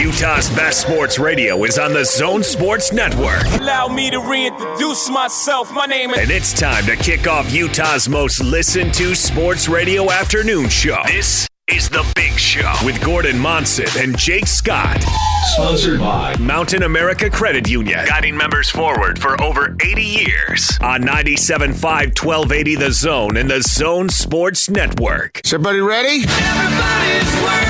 Utah's best sports radio is on the Zone Sports Network. Allow me to reintroduce myself. My name is. And it's time to kick off Utah's most listened to sports radio afternoon show. This is The Big Show with Gordon Monson and Jake Scott. Sponsored by Mountain America Credit Union, guiding members forward for over 80 years. On 97.5 1280 The Zone and the Zone Sports Network. Is everybody ready? Everybody's working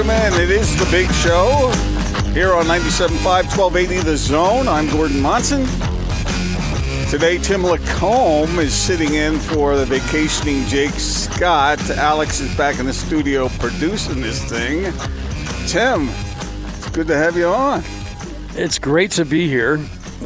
Welcome in. It is the big show here on 97.5, 1280 The Zone. I'm Gordon Monson. Today, Tim LaComb is sitting in for the vacationing Jake Scott. Alex is back in the studio producing this thing. Tim, it's good to have you on. It's great to be here,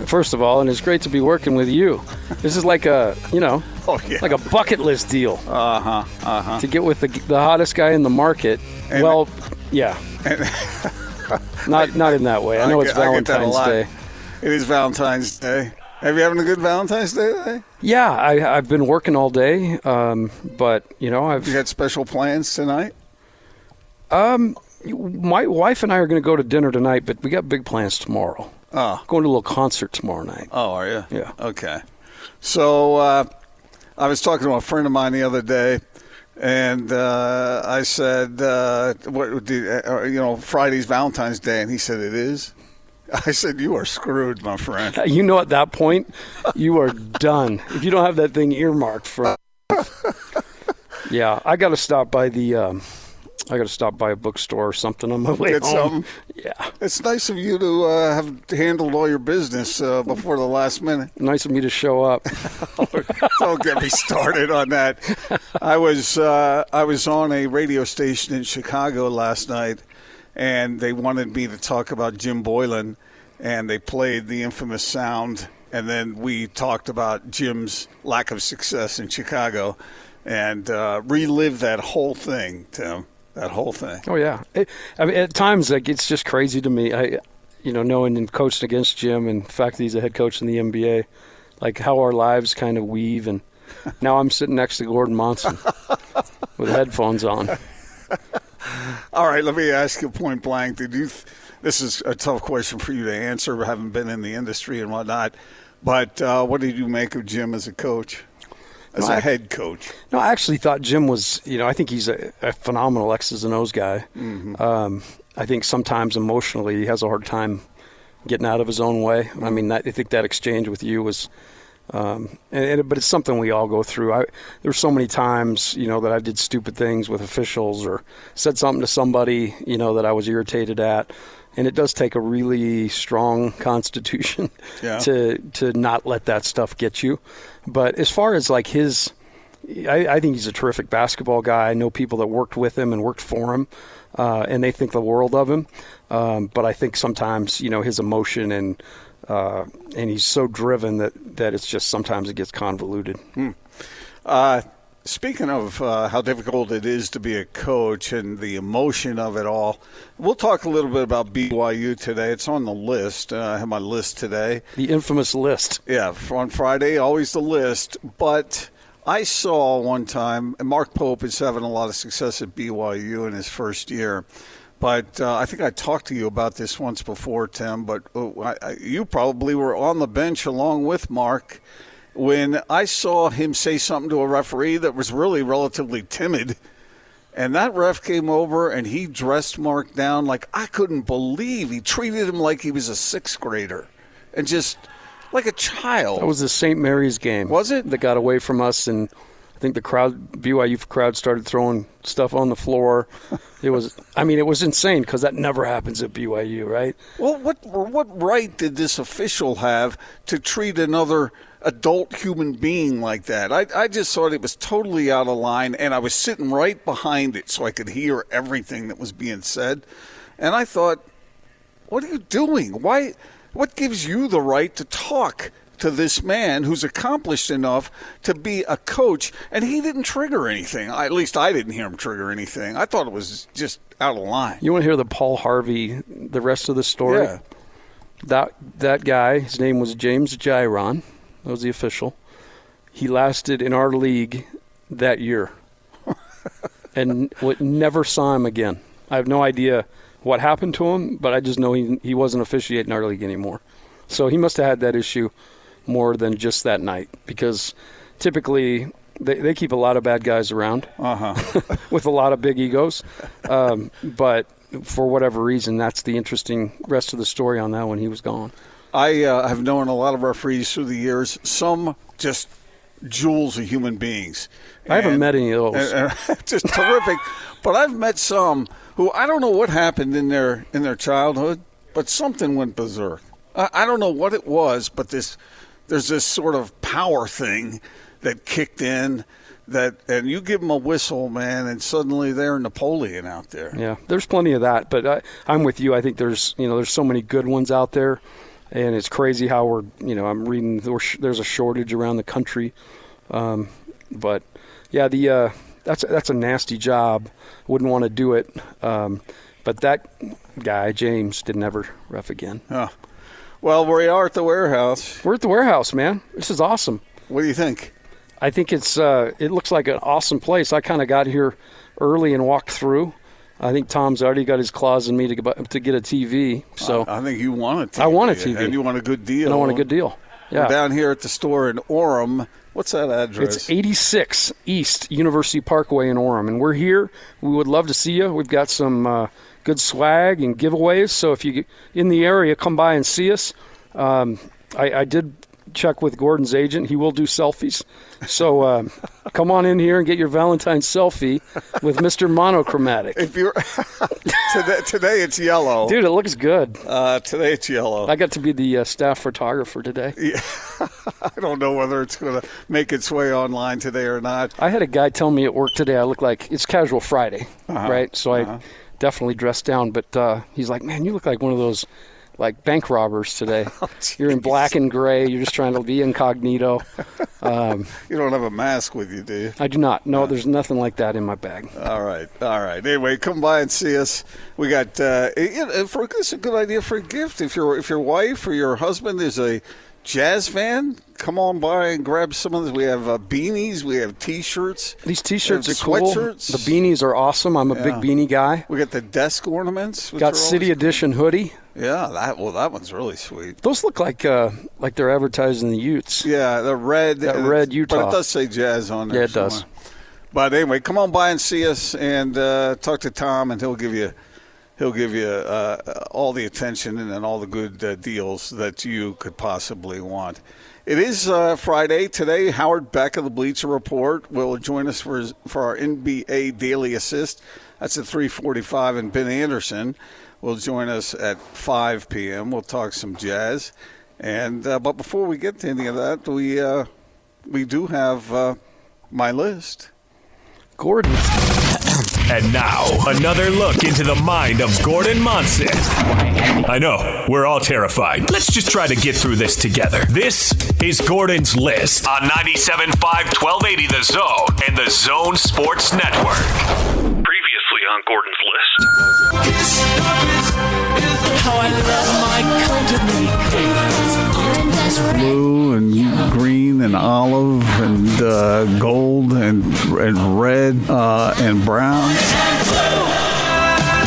first of all, and it's great to be working with you. This is like a, you know, Oh, yeah. like a bucket list deal Uh huh. Uh huh. to get with the, the hottest guy in the market. And- well, yeah. not not in that way. I know it's I get that Valentine's. Day. It is Valentine's Day. Have you having a good Valentine's Day today? Yeah, I, I've been working all day, um, but you know, I've You got special plans tonight? Um, my wife and I are going to go to dinner tonight, but we got big plans tomorrow. Oh. Going to a little concert tomorrow night. Oh, are you? Yeah. Okay. So uh, I was talking to a friend of mine the other day, and uh, I said, uh, "What? Do, uh, you know, Friday's Valentine's Day," and he said, "It is." I said, "You are screwed, my friend." You know, at that point, you are done. If you don't have that thing earmarked for, yeah, I got to stop by the, um, I got to stop by a bookstore or something on my way Get home. something. Yeah, It's nice of you to uh, have handled all your business uh, before the last minute. nice of me to show up. Don't get me started on that. I was uh, I was on a radio station in Chicago last night, and they wanted me to talk about Jim Boylen, and they played the infamous sound, and then we talked about Jim's lack of success in Chicago, and uh, relived that whole thing, Tim. That whole thing. Oh yeah, it, I mean, at times like it's just crazy to me. I, you know, knowing and coaching against Jim, and the fact that he's a head coach in the NBA, like how our lives kind of weave. And now I'm sitting next to Gordon Monson with headphones on. All right, let me ask you point blank. Did you? Th- this is a tough question for you to answer, having been in the industry and whatnot. But uh, what did you make of Jim as a coach, as No, a head coach? No, I actually thought Jim was, you know, I think he's a, a phenomenal X's and O's guy. Um, I think sometimes emotionally he has a hard time getting out of his own way. I mean, I think that exchange with you was, um, and, and, but it's something we all go through. I, there's so many times, you know, that I did stupid things with officials or said something to somebody, you know, that I was irritated at. And it does take a really strong constitution Yeah. to to not let that stuff get you. But as far as like his, I, I think he's a terrific basketball guy. I know people that worked with him and worked for him, uh, and they think the world of him. Um, but I think sometimes you know his emotion and uh, and he's so driven that that it's just sometimes it gets convoluted. Uh, speaking of uh, how difficult it is to be a coach and the emotion of it all, we'll talk a little bit about BYU today. It's on the list. Uh, I have my list today. The infamous list. Yeah, on Friday, always the list. But I saw one time, and Mark Pope is having a lot of success at BYU in his first year. But uh, I think I talked to you about this once before, Tim. But uh, I, I, you probably were on the bench along with Mark when I saw him say something to a referee that was really relatively timid. And that ref came over and he dressed Mark down like I couldn't believe he treated him like he was a sixth grader and just like a child. That was the St. Mary's game. Was it? that got away from us? And think the crowd, BYU crowd, started throwing stuff on the floor. It was, I mean, it was insane because that never happens at BYU, right? Well, what what right did this official have to treat another adult human being like that? I, I just thought it was totally out of line, and I was sitting right behind it so I could hear everything that was being said. And I thought, what are you doing? Why? What gives you the right to talk to this man who's accomplished enough to be a coach? And he didn't trigger anything. At least I didn't hear him trigger anything. I thought it was just out of line. You want to hear the Paul Harvey, the rest of the story? Yeah. That that guy, his name was James Gyron. That was the official. He lasted in our league that year, and never saw him again. I have no idea what happened to him, but I just know he he wasn't officiating our league anymore. So he must have had that issue more than just that night, because typically they, they keep a lot of bad guys around with a lot of big egos. Um, but for whatever reason, that's the interesting rest of the story on that when he was gone. I uh, have known a lot of referees through the years. Some just jewels of human beings. I haven't And- met any of those. and- and just terrific. But I've met some who I don't know what happened in their in their childhood, but something went berserk. I, I don't know what it was, but this there's this sort of power thing that kicked in. That and you give them a whistle, man, and suddenly they're Napoleon out there. Yeah, there's plenty of that, but I, I'm with you. I think there's you know there's so many good ones out there, and it's crazy how we're you know I'm reading there's a shortage around the country, um, but yeah, the uh, that's that's a nasty job. Wouldn't want to do it, um, but that guy James did never ref again. Huh. Well, we are at the warehouse. We're at the warehouse, man. This is awesome. What do you think? I think it's uh, it looks like an awesome place. I kind of got here early and walked through. I think Tom's already got his claws in me to get, to get a TV. So I think you want a TV. I want a TV. and you want a good deal. and I want a good deal. We're Yeah. down here at the store in Orem. What's that address? It's 86 East University Parkway in Orem, and we're here. We would love to see you. We've got some uh, good swag and giveaways. So if you're in the area, come by and see us. Um, I, I did check with Gordon's agent; he will do selfies. So uh, come on in here and get your Valentine's selfie with Mr. Monochromatic. If you're today, today it's yellow. Dude, it looks good. Uh, today it's yellow. I got to be the uh, staff photographer today. Yeah. I don't know whether it's going to make its way online today or not. I had a guy tell me at work today I look like it's casual Friday, right? So I definitely dressed down, but uh, he's like, "Man, you look like one of those like bank robbers today. You're in black and gray. You're just trying to be incognito." Um, You don't have a mask with you, do you? I do not. No, there's nothing like that in my bag. All right, all right. Anyway, come by and see us. We got uh, for it's a good idea for a gift. If your if your wife or your husband is a jazz fan, come on by and grab some of this. We have uh, beanies, we have T-shirts. These T-shirts are cool. The beanies are awesome. I'm a big beanie guy. We got the desk ornaments. Got City Edition hoodie. Yeah, that well, that one's really sweet. Those look like uh, like they're advertising the Utes. Yeah, the red. That uh, red But it does say jazz on there. Yeah, it does. But anyway, come on by and see us and uh, talk to Tom, and he'll give you he'll give you uh, all the attention and then all the good uh, deals that you could possibly want. It is uh, Friday today. Howard Beck of the Bleacher Report will join us for his, for our NBA Daily Assist. That's at 3:45, and Ben Anderson will join us at 5 p.m. We'll talk some jazz. And uh, but before we get to any of that, we uh, we do have uh, my list. Gordon. And now, another look into the mind of Gordon Monson. I know, we're all terrified. Let's just try to get through this together. This is Gordon's List on 97.5 1280 The Zone and The Zone Sports Network. Previously on Gordon's list. blue and green and olive and uh, gold and and red uh, and brown.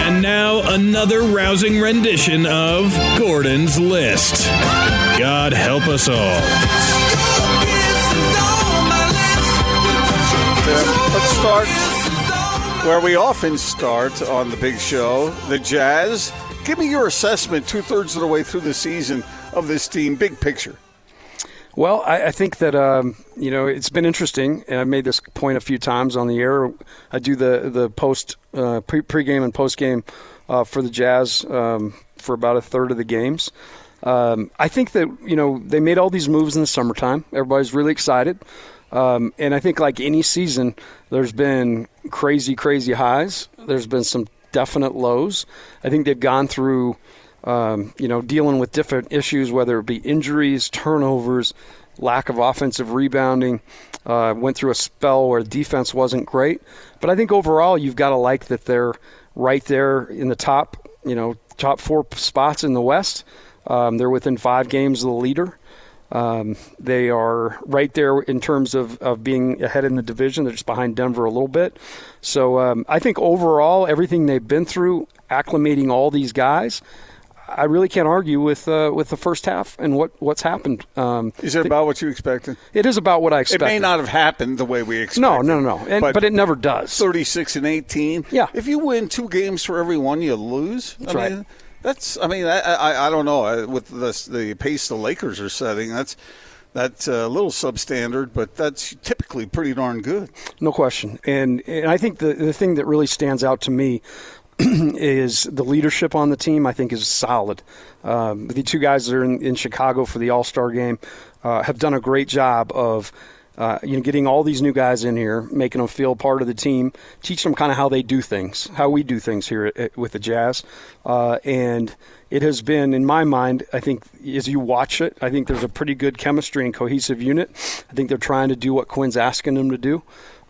And now another rousing rendition of Gordon's List. God help us all. Let's start where we often start on the big show, the Jazz. Give me your assessment two thirds of the way through the season of this team, big picture. Well, I, I think that um, you know it's been interesting, and I've made this point a few times on the air. I do the the post uh, pre pregame and postgame uh, for the Jazz um, for about a third of the games. Um, I think that you know they made all these moves in the summertime. Everybody's really excited, um, and I think like any season, there's been crazy, crazy highs. There's been some definite lows. I think they've gone through um, you know, dealing with different issues, whether it be injuries, turnovers, lack of offensive rebounding. Uh, went through a spell where defense wasn't great, but I think overall you've got to like that they're right there in the top, you know, top four spots in the West. Um, they're within five games of the leader. Um, they are right there in terms of, of being ahead in the division. They're just behind Denver a little bit. So um, I think overall, everything they've been through, acclimating all these guys, I really can't argue with uh, with the first half and what what's happened. Um, Is it about what you expected? it is about what I expected. It may not have happened the way we expected. No, no, no, and, but, it never does. 36 and 18. Yeah. If you win two games for every one you lose, That's I right. mean, that's. I mean, I, I, I don't know with the the pace the Lakers are setting. That's that's a little substandard, but that's typically pretty darn good. No question. And, and I think the, the thing that really stands out to me is the leadership on the team, I think, is solid. Um, the two guys that are in, in Chicago for the All Star game uh, have done a great job of. Uh, you know, getting all these new guys in here, making them feel part of the team, teach them kind of how they do things, how we do things here at, at- with the Jazz, uh, and it has been, in my mind, I think as you watch it, I think there's a pretty good chemistry and cohesive unit. I think they're trying to do what Quinn's asking them to do.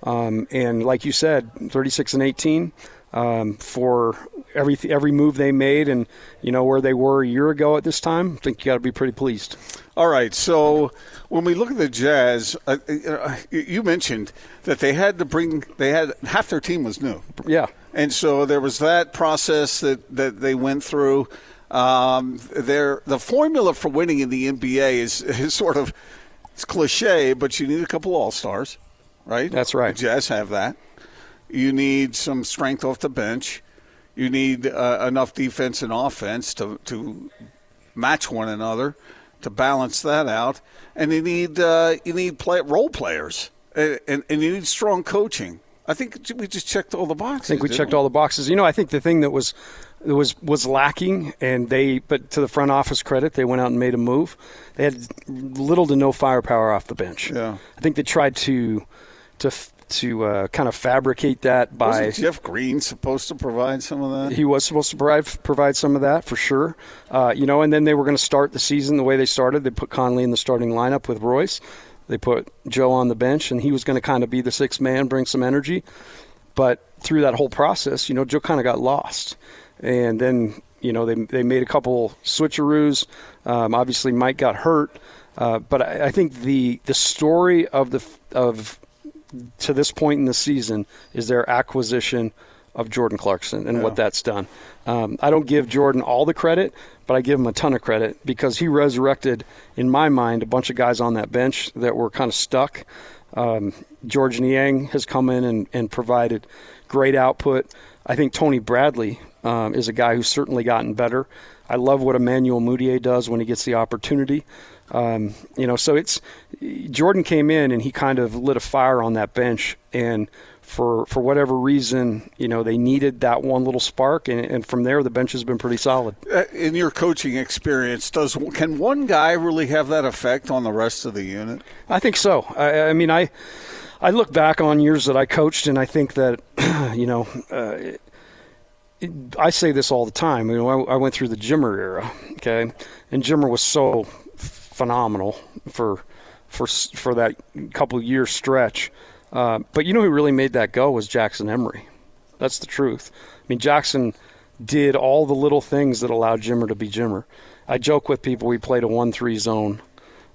Um, and like you said, 36 and 18 um, for every every move they made, and you know where they were a year ago at this time. I think you got to be pretty pleased. All right, so when we look at the Jazz, uh, you mentioned that they had to bring they had half their team was new. Yeah, And so there was that process that, that they went through. Um, their the formula for winning in the NBA is, is sort of it's cliche, but you need a couple of all stars, right? That's right. The Jazz have that. You need some strength off the bench. You need uh, enough defense and offense to to match one another to balance that out, and you need uh, you need play, role players, and, and, and you need strong coaching. I think we just checked all the boxes. I think we checked all the boxes. You know, I think the thing that was was was lacking, and they, but to the front office credit, they went out and made a move. They had little to no firepower off the bench. Yeah. I think they tried to to to uh, kind of fabricate that by Wasn't Jeff Green supposed to provide some of that? he was supposed to provide provide some of that for sure. Uh, you know, and then they were going to start the season the way they started. They put Conley in the starting lineup with Royce. They put Joe on the bench, and he was going to kind of be the sixth man, bring some energy. But through that whole process, you know, Joe kind of got lost, and then you know they they made a couple switcheroos. Um, obviously, Mike got hurt, uh, but I, I think the the story of the of to this point in the season is their acquisition of Jordan Clarkson and what that's done. Um, I don't give Jordan all the credit, but I give him a ton of credit because he resurrected, in my mind, a bunch of guys on that bench that were kind of stuck. Um, Georges Niang has come in and, and provided great output. I think Tony Bradley um, is a guy who's certainly gotten better. I love what Emmanuel Mudiay does when he gets the opportunity. Um, you know, so it's Jordan came in and he kind of lit a fire on that bench, and for for whatever reason, you know, they needed that one little spark, and, and from there the bench has been pretty solid. Uh, In your coaching experience, does can one guy really have that effect on the rest of the unit? I think so. I, I mean, I I look back on years that I coached, and I think that you know. Uh, I say this all the time. You know, I, I went through the Jimmer era, okay, and Jimmer was so phenomenal for for for that couple year stretch. Uh, but you know who really made that go was Jackson Emery. That's the truth. I mean, Jackson did all the little things that allowed Jimmer to be Jimmer. I joke with people we played a one-three zone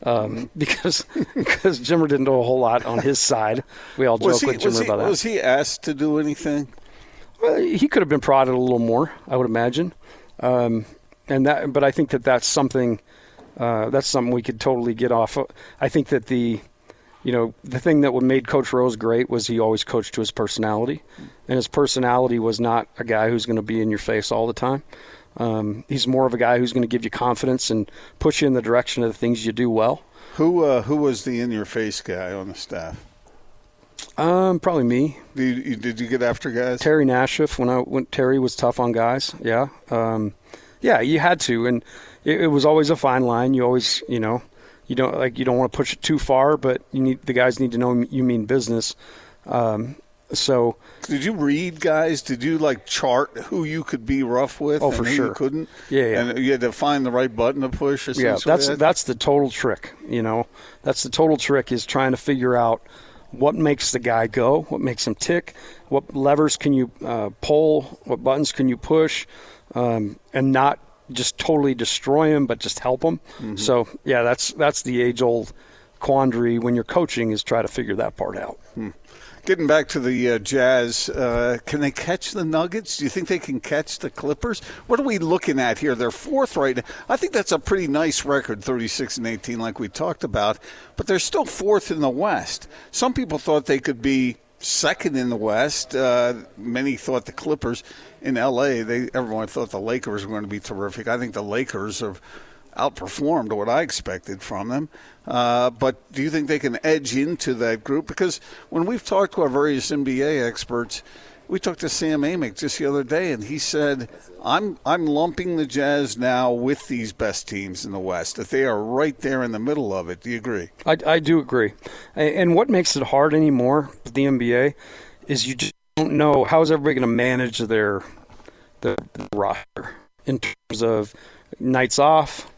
um, because because Jimmer didn't do a whole lot on his side. We all joke he, with Jimmer he, about that. was he asked to do anything? Well, he could have been prodded a little more, I would imagine. Um, and that, but I think that that's something uh, that's something we could totally get off. of. I think that the, you know, the thing that made Coach Rose great was he always coached to his personality, and his personality was not a guy who's going to be in your face all the time. Um, he's more of a guy who's going to give you confidence and push you in the direction of the things you do well. Who uh, who was the in your face guy on the staff? Um, probably me. Did you, did you get after guys? Terry Nashif when I when Terry was tough on guys. Yeah, um, yeah, you had to, and it, it was always a fine line. You always, you know, you don't like you don't want to push it too far, but you need the guys need to know you mean business. Um, so Did you read guys? Did you like chart who you could be rough with? Oh, and for sure. couldn't. Yeah, yeah. And you had to find the right button to push. yeah, that's that's the total trick. You know, that's the total trick is trying to figure out what makes the guy go, what makes him tick, what levers can you uh, pull, what buttons can you push, um, and not just totally destroy him, but just help him. So yeah, that's that's the age old quandary when you're coaching is try to figure that part out. Getting back to the uh, Jazz, uh, can they catch the Nuggets? Do you think they can catch the Clippers? What are we looking at here? They're fourth right now. I think that's a pretty nice record, 36 and 18, like we talked about, but they're still fourth in the West. Some people thought they could be second in the West. Uh, many thought the Clippers in LA, they everyone thought the Lakers were going to be terrific. I think the Lakers have outperformed what I expected from them. Uh, but do you think they can edge into that group? Because when we've talked to our various NBA experts, we talked to Sam Amick just the other day, and he said, "I'm I'm lumping the Jazz now with these best teams in the West. That they are right there in the middle of it. Do you agree?" I, I do agree. And, what makes it hard anymore with the NBA is you just don't know how is everybody going to manage their the, the roster in terms of nights off.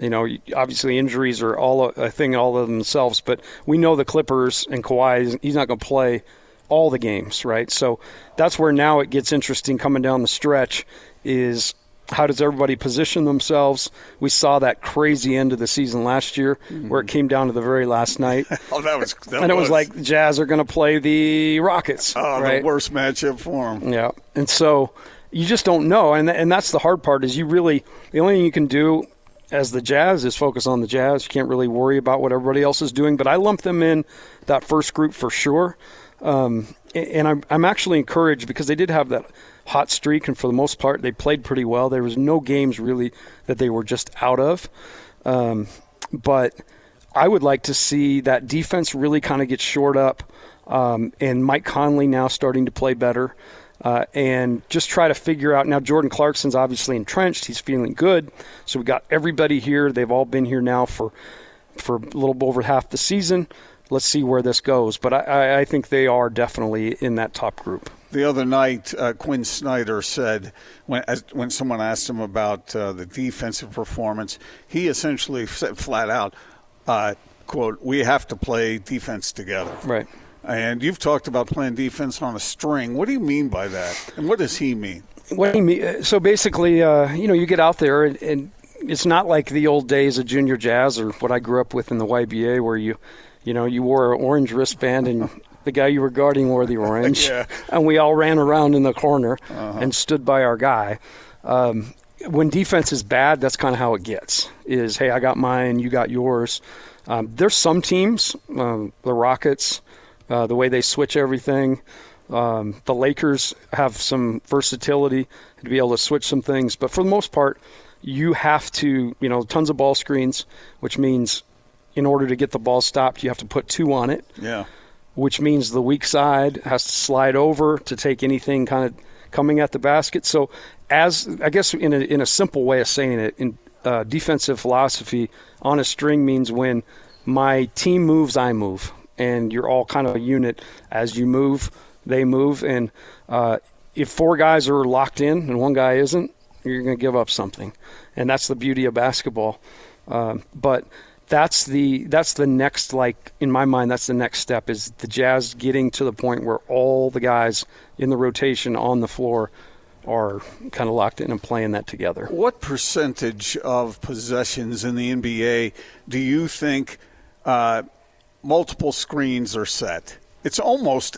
You know, obviously injuries are all a thing all of themselves, but we know the Clippers and Kawhi, he's not going to play all the games, right? So that's where now it gets interesting coming down the stretch is how does everybody position themselves? We saw that crazy end of the season last year mm-hmm. where it came down to the very last night. Oh, that was that and it was like the Jazz are going to play the Rockets. oh, right? the worst matchup for them. Yeah, and so you just don't know, and and that's the hard part is you really the only thing you can do as the Jazz is focus on the Jazz. You can't really worry about what everybody else is doing, but I lump them in that first group for sure. Um, and I'm actually encouraged because they did have that hot streak, and for the most part they played pretty well. There was no games really that they were just out of, um, but. I would like to see that defense really kind of get shored up, um, and Mike Conley now starting to play better, uh, and just try to figure out. Now Jordan Clarkson's obviously entrenched; he's feeling good. So we got everybody here. They've all been here now for for a little over half the season. Let's see where this goes, but I, I, think they are definitely in that top group. The other night, uh, Quinn Snyder said when as, when someone asked him about uh, the defensive performance, he essentially said flat out, uh, "quote We have to play defense together." Right. And you've talked about playing defense on a string. What do you mean by that? And what does he mean? What do you mean? So basically, uh, you know, you get out there and, and it's not like the old days of junior jazz or what I grew up with in the YBA, where you, you know, you wore an orange wristband and the guy you were guarding wore the orange, Yeah. and we all ran around in the corner and stood by our guy. Um, when defense is bad, that's kind of how it gets. Is hey, I got mine, you got yours. Um, there's some teams, um, the Rockets, uh, the way they switch everything. Um, the Lakers have some versatility to be able to switch some things, but for the most part, you have to, you know, tons of ball screens, which means in order to get the ball stopped, you have to put two on it, Yeah. which means the weak side has to slide over to take anything kind of coming at the basket. So, as I guess in a, in a simple way of saying it, in uh, defensive philosophy, on a string means when my team moves, I move, and you're all kind of a unit. As you move, they move, and uh, if four guys are locked in and one guy isn't, you're going to give up something, and that's the beauty of basketball. Um, but that's the that's the next like in my mind that's the next step is the Jazz getting to the point where all the guys in the rotation on the floor are kind of locked in and playing that together. What percentage of possessions in the NBA do you think uh, multiple screens are set? It's almost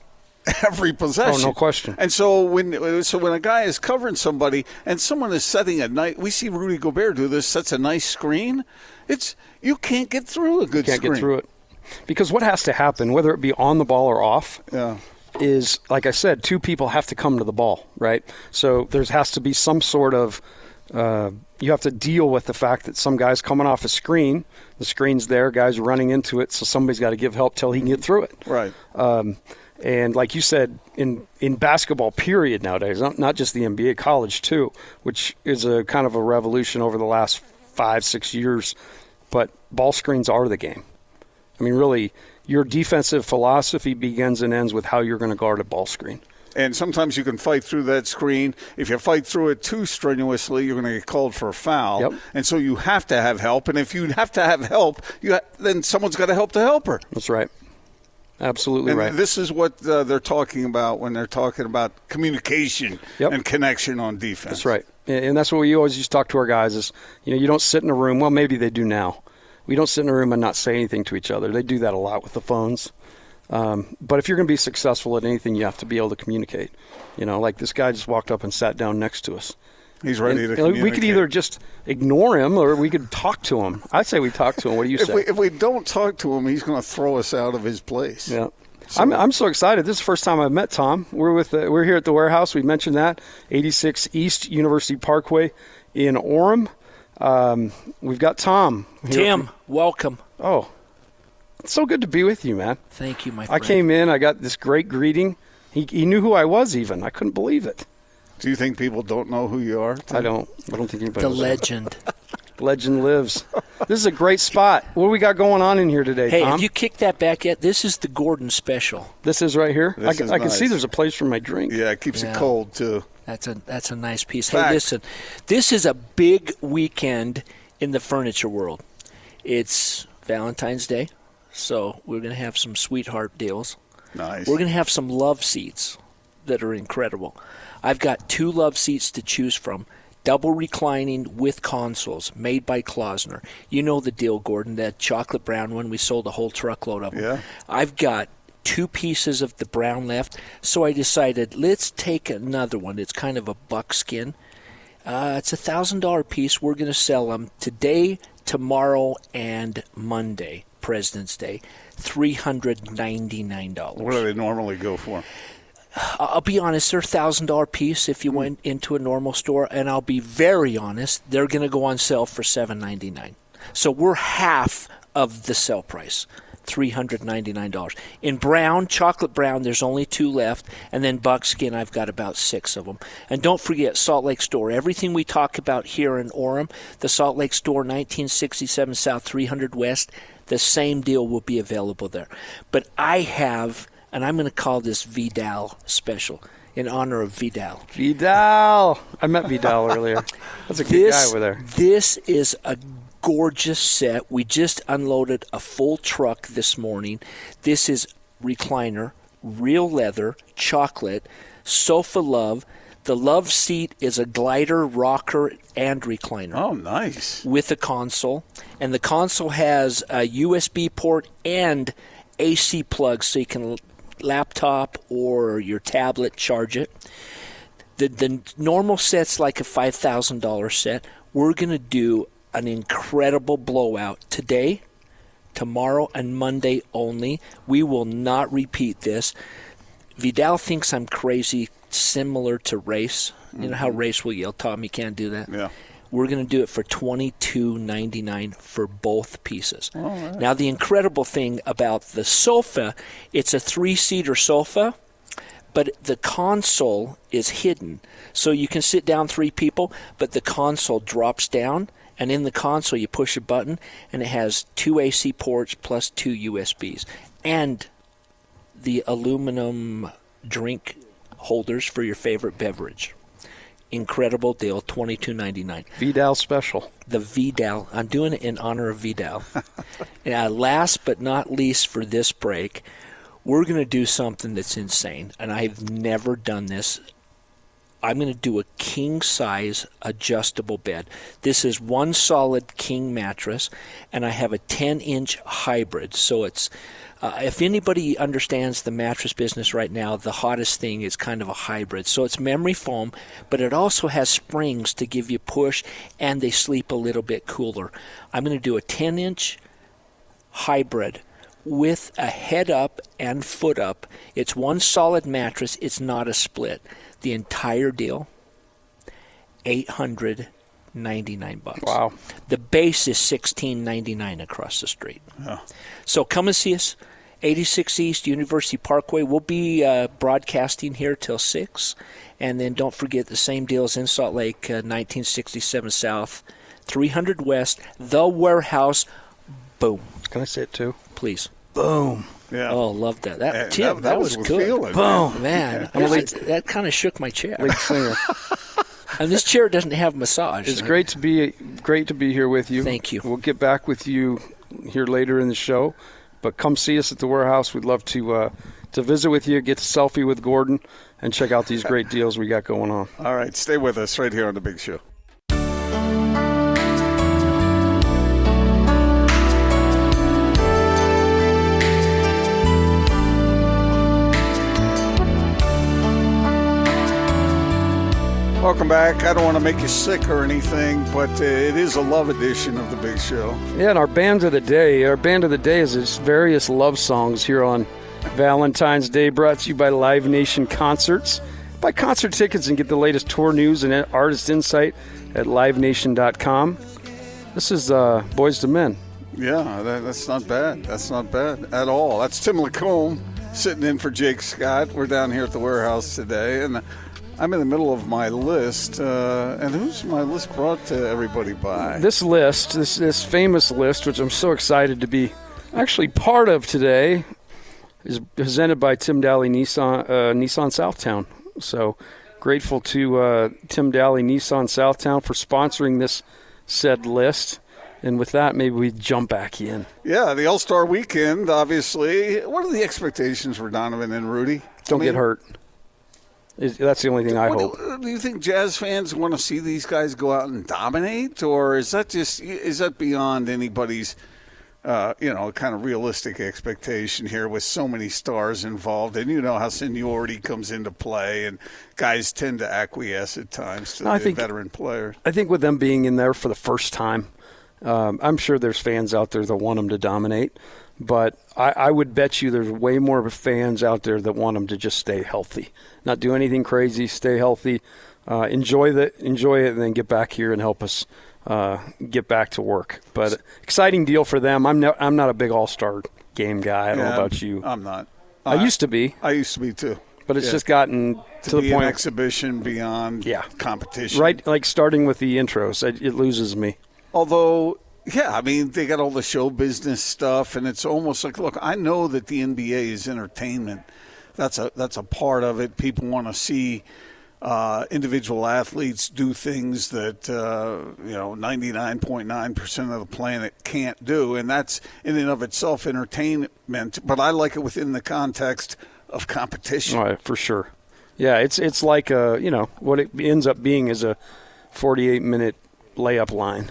every possession. Oh, no question. And so when so when a guy is covering somebody and someone is setting a night, we see Rudy Gobert do this. Sets a nice screen. It's you can't get through a good screen. You Can't screen. get through it because what has to happen, whether it be on the ball or off, Yeah. is like I said, two people have to come to the ball, right? So there has to be some sort of uh, you have to deal with the fact that some guy's coming off a screen. The screen's there, guys running into it, so somebody's got to give help till he can get through it. Right. Um, and like you said, in in basketball, period nowadays, not, not just the NBA, college too, which is a kind of a revolution over the last five six years. But ball screens are the game. I mean, really, your defensive philosophy begins and ends with how you're going to guard a ball screen. And sometimes you can fight through that screen. If you fight through it too strenuously, you're going to get called for a foul. Yep. And so you have to have help. And if you have to have help, you ha- then someone's got to help the helper. That's right. Absolutely And right. this is what uh, they're talking about when they're talking about communication Yep. and connection on defense. That's right. And that's what we always used to talk to our guys is, you know, you don't sit in a room. Well, maybe they do now. We don't sit in a room and not say anything to each other. They do that a lot with the phones. Um, but if you're going to be successful at anything, you have to be able to communicate. You know, like this guy just walked up and sat down next to us. He's ready And, to we could either just ignore him or we could talk to him. I say we talk to him. What do you If say? we, if we don't talk to him, he's going to throw us out of his place. Yeah. I'm, I'm so excited. This is the first time I've met Tom. We're with the, we're here at the warehouse. We mentioned that 86 East University Parkway in Orem. Um, we've got Tom. here. Tim, welcome. Oh, it's so good to be with you, man. Thank you, my I came in. I got this great greeting. He, he knew who I was. Even I couldn't believe it. Do you think people don't know who you are? I don't. I don't think anybody. the knows. legend. Legend lives. this is a great spot. What do we got going on in here today, hey, Tom? have you kicked that back yet? This is the Gordon special. this is right here. I, can- is I can see there's a place for my drink. Yeah, it keeps Yeah. it cold too. That's a that's a nice piece. Fact. Hey, listen, this is a big weekend in the furniture world. It's Valentine's Day, so we're going to have some sweetheart deals. Nice. We're going to have some love seats that are incredible. I've got two love seats to choose from. Double reclining with consoles made by Klaussner. You know the deal, Gordon. That chocolate brown one, we sold a whole truckload of them. Yeah. I've got two pieces of the brown left, so I decided let's take another one. It's kind of a buckskin. Uh, it's a thousand dollar piece. We're going to sell them today, tomorrow, and Monday, President's Day. Three hundred ninety nine dollars. what do they normally go for? I'll be honest, they're a thousand dollar piece if you hmm. went into a normal store, and I'll be very honest, they're going to go on sale for seven ninety nine. So we're half of the sell price. $399. In brown, chocolate brown, there's only two left. And then buckskin, I've got about six of them. And don't forget, Salt Lake Store. Everything we talk about here in Orem, the Salt Lake Store, 1967 South 300 West, the same deal will be available there. But I have, and I'm going to call this Vidal special in honor of Vidal. Vidal. I met Vidal earlier. That's a good This, guy over there. this is a gorgeous set. We just unloaded a full truck this morning. This is recliner, real leather, chocolate, sofa love. The love seat is a glider, rocker, and recliner Oh, nice. with a console, and the console has a USB port and AC plug, so you can laptop or your tablet charge it. The the normal set's like a five thousand dollar set. We're gonna do an incredible blowout today, tomorrow, and Monday only. We will not repeat this. Vidal thinks I'm crazy, similar to Race. You know how mm-hmm. Race will yell, "Tom, you can't do that." Yeah. We're going to do it for twenty two ninety nine for both pieces. Now the incredible thing about the sofa, it's a three seater sofa, but the console is hidden, so you can sit down three people, but the console drops down. And in the console, you push a button, and it has two AC ports plus two USBs, and the aluminum drink holders for your favorite beverage. Incredible deal, twenty two ninety nine Vidal special. the Vidal. I'm doing it in honor of Vidal. uh, last but not least for this break, we're going to do something that's insane, and I've never done this. I'm going to do a king size adjustable bed. This is one solid king mattress, and I have a 10 inch hybrid. So it's, uh, if anybody understands the mattress business right now, the hottest thing is kind of a hybrid. So it's memory foam, but it also has springs to give you push, and they sleep a little bit cooler. I'm going to do a 10 inch hybrid with a head up and foot up. It's one solid mattress, it's not a split. The entire deal, ninety nine bucks. Wow. The base is sixteen ninety nine across the street. So come and see us. 86 East University Parkway. We'll be uh, broadcasting here till 6. And then don't forget the same deals in Salt Lake, uh, 1967 South, 300 West, The Warehouse. Boom. Can I say it too? Please. Boom. Yeah. Oh, love that. That, Tim, that- that, that was, was good. feeling, Boom. Man, I'm a that, that kind of shook my chair. Lead singer. And this chair doesn't have massage. It's great to be great to be here with you. Thank you. We'll get back with you here later in the show, but come see us at the warehouse. We'd love to uh, to visit with you, get a selfie with Gordon, and check out these great deals we got going on. All right, stay with us right here on the Big Show. Welcome back. I don't want to make you sick or anything, but uh, it is a love edition of the Big Show. Yeah, and our band of the day, our band of the day is its various love songs here on Valentine's Day, brought to you by Live Nation Concerts. Buy concert tickets and get the latest tour news and artist insight at livenation.com. This is uh, Boyz II Men. Yeah, that, that's not bad. That's not bad at all. That's Tim LaComb sitting in for Jake Scott. We're down here at the warehouse today, and I'm in the middle of my list. Uh, and who's my list brought to everybody by? This list, this this famous list, which I'm so excited to be actually part of today, is presented by Tim Dahle Nissan uh, Nissan Southtown. So grateful to uh, Tim Dahle Nissan Southtown for sponsoring this said list. And with that, maybe we jump back in. Yeah, the All Star Weekend. Obviously, what are the expectations for Donovan and Rudy? Don't I mean, get hurt. Is- That's the only thing I what hope. Do, you think Jazz fans want to see these guys go out and dominate, or is that just is that beyond anybody's, uh, you know, kind of realistic expectation here with so many stars involved, and you know how seniority comes into play, and guys tend to acquiesce at times to I the think- veteran players. I think with them being in there for the first time, um, I'm sure there's fans out there that want them to dominate, but I, I would bet you there's way more fans out there that want them to just stay healthy, not do anything crazy, stay healthy, uh, enjoy the enjoy it, and then get back here and help us uh, get back to work. But exciting deal for them. I'm no, I'm not a big All Star game guy. I don't Yeah, know about you. I'm not. I used to be, I used to be too. but it's Yeah. just gotten to, to, the point an exhibition beyond Yeah. competition. right like starting with the intros. It, it loses me. Although, yeah, I mean, they got all the show business stuff, and it's almost like, look, I know that the NBA is entertainment. That's a that's a part of it. People want to see uh, individual athletes do things that uh, you know ninety nine point nine percent of the planet can't do, and that's in and of itself entertainment. But I like it within the context of competition. Right, for sure. Yeah, it's it's like a you know what it ends up being is a 48 minute layup line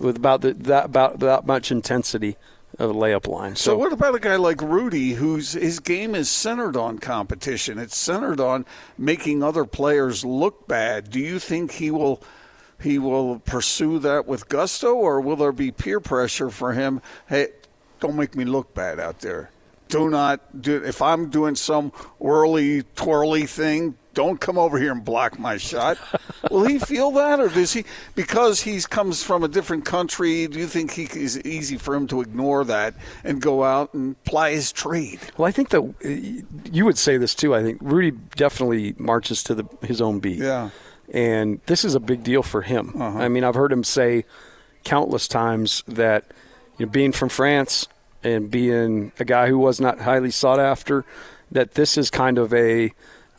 with about the, that about that much intensity of a layup line. So, So, what about a guy like Rudy, whose his game is centered on competition? It's centered on making other players look bad. Do you think he will he will pursue that with gusto, or will there be peer pressure for him? Hey, don't make me look bad out there. Do not do if I'm doing some whirly twirly thing. Don't come over here and block my shot. Will he feel that, or does he? Because he comes from a different country. Do you think he is easy for him to ignore that and go out and ply his trade? well, I think that you would say this too. I think Rudy definitely marches to the, his own beat. Yeah. and this is a big deal for him. Uh-huh. I mean, I've heard him say countless times that you know, being from France and being a guy who was not highly sought after, that this is kind of a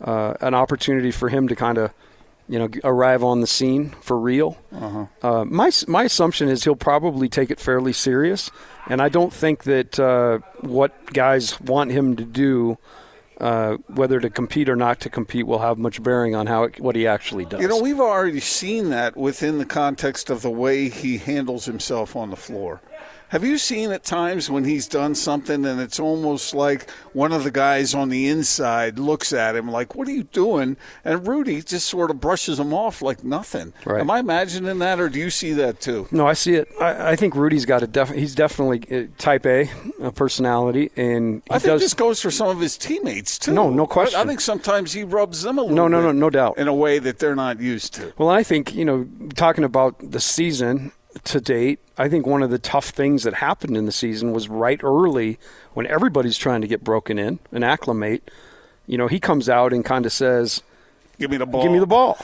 uh, an opportunity for him to kind of you know arrive on the scene for real. Uh, my my assumption is he'll probably take it fairly serious, and I don't think that uh, what guys want him to do. Uh, whether to compete or not to compete will have much bearing on how it, what he actually does. You know, we've already seen that within the context of the way he handles himself on the floor. Have you seen at times when he's done something and it's almost like one of the guys on the inside looks at him like, "What are you doing?" And Rudy just sort of brushes him off like nothing. Right. Am I imagining that, or do you see that too? No, I see it. I, I think Rudy's got a def- he's definitely uh, type A personality, and he I think does. this goes for some of his teammates too. No, no question. I, think sometimes he rubs them a little. No, no, bit no, no doubt. In a way that they're not used to. Well, I think, you know, talking about the season to date, I think one of the tough things that happened in the season was right early when everybody's trying to get broken in and acclimate. You know, he comes out and kind of says, Give me the ball. Give me the ball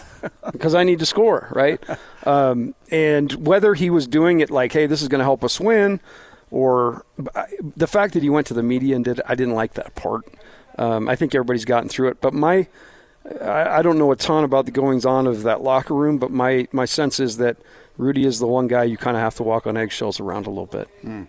because I need to score, right? Um, and whether he was doing it like, hey, this is going to help us win, or the fact that he went to the media and did, I didn't like that part. Um, I think everybody's gotten through it, but my, I, I don't know a ton about the goings on of that locker room, but my my sense is that Rudy is the one guy you kind of have to walk on eggshells around a little bit. Hmm.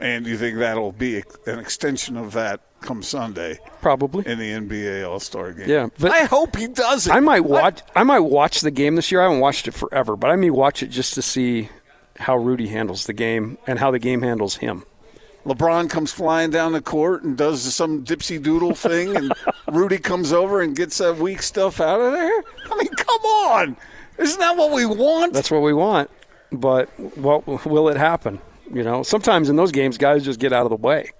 And you think that'll be an extension of that come Sunday Probably. in the NBA All Star game? Yeah, but- I hope he does it. I might watch. I might watch the game this year. I haven't watched it forever, but I may watch it just to see how Rudy handles the game and how the game handles him. LeBron comes flying down the court and does some dipsy doodle thing, and Rudy comes over and gets that weak stuff out of there. I mean, come on, isn't that what we want? That's what we want. But what will it happen? You know, sometimes in those games, guys just get out of the way.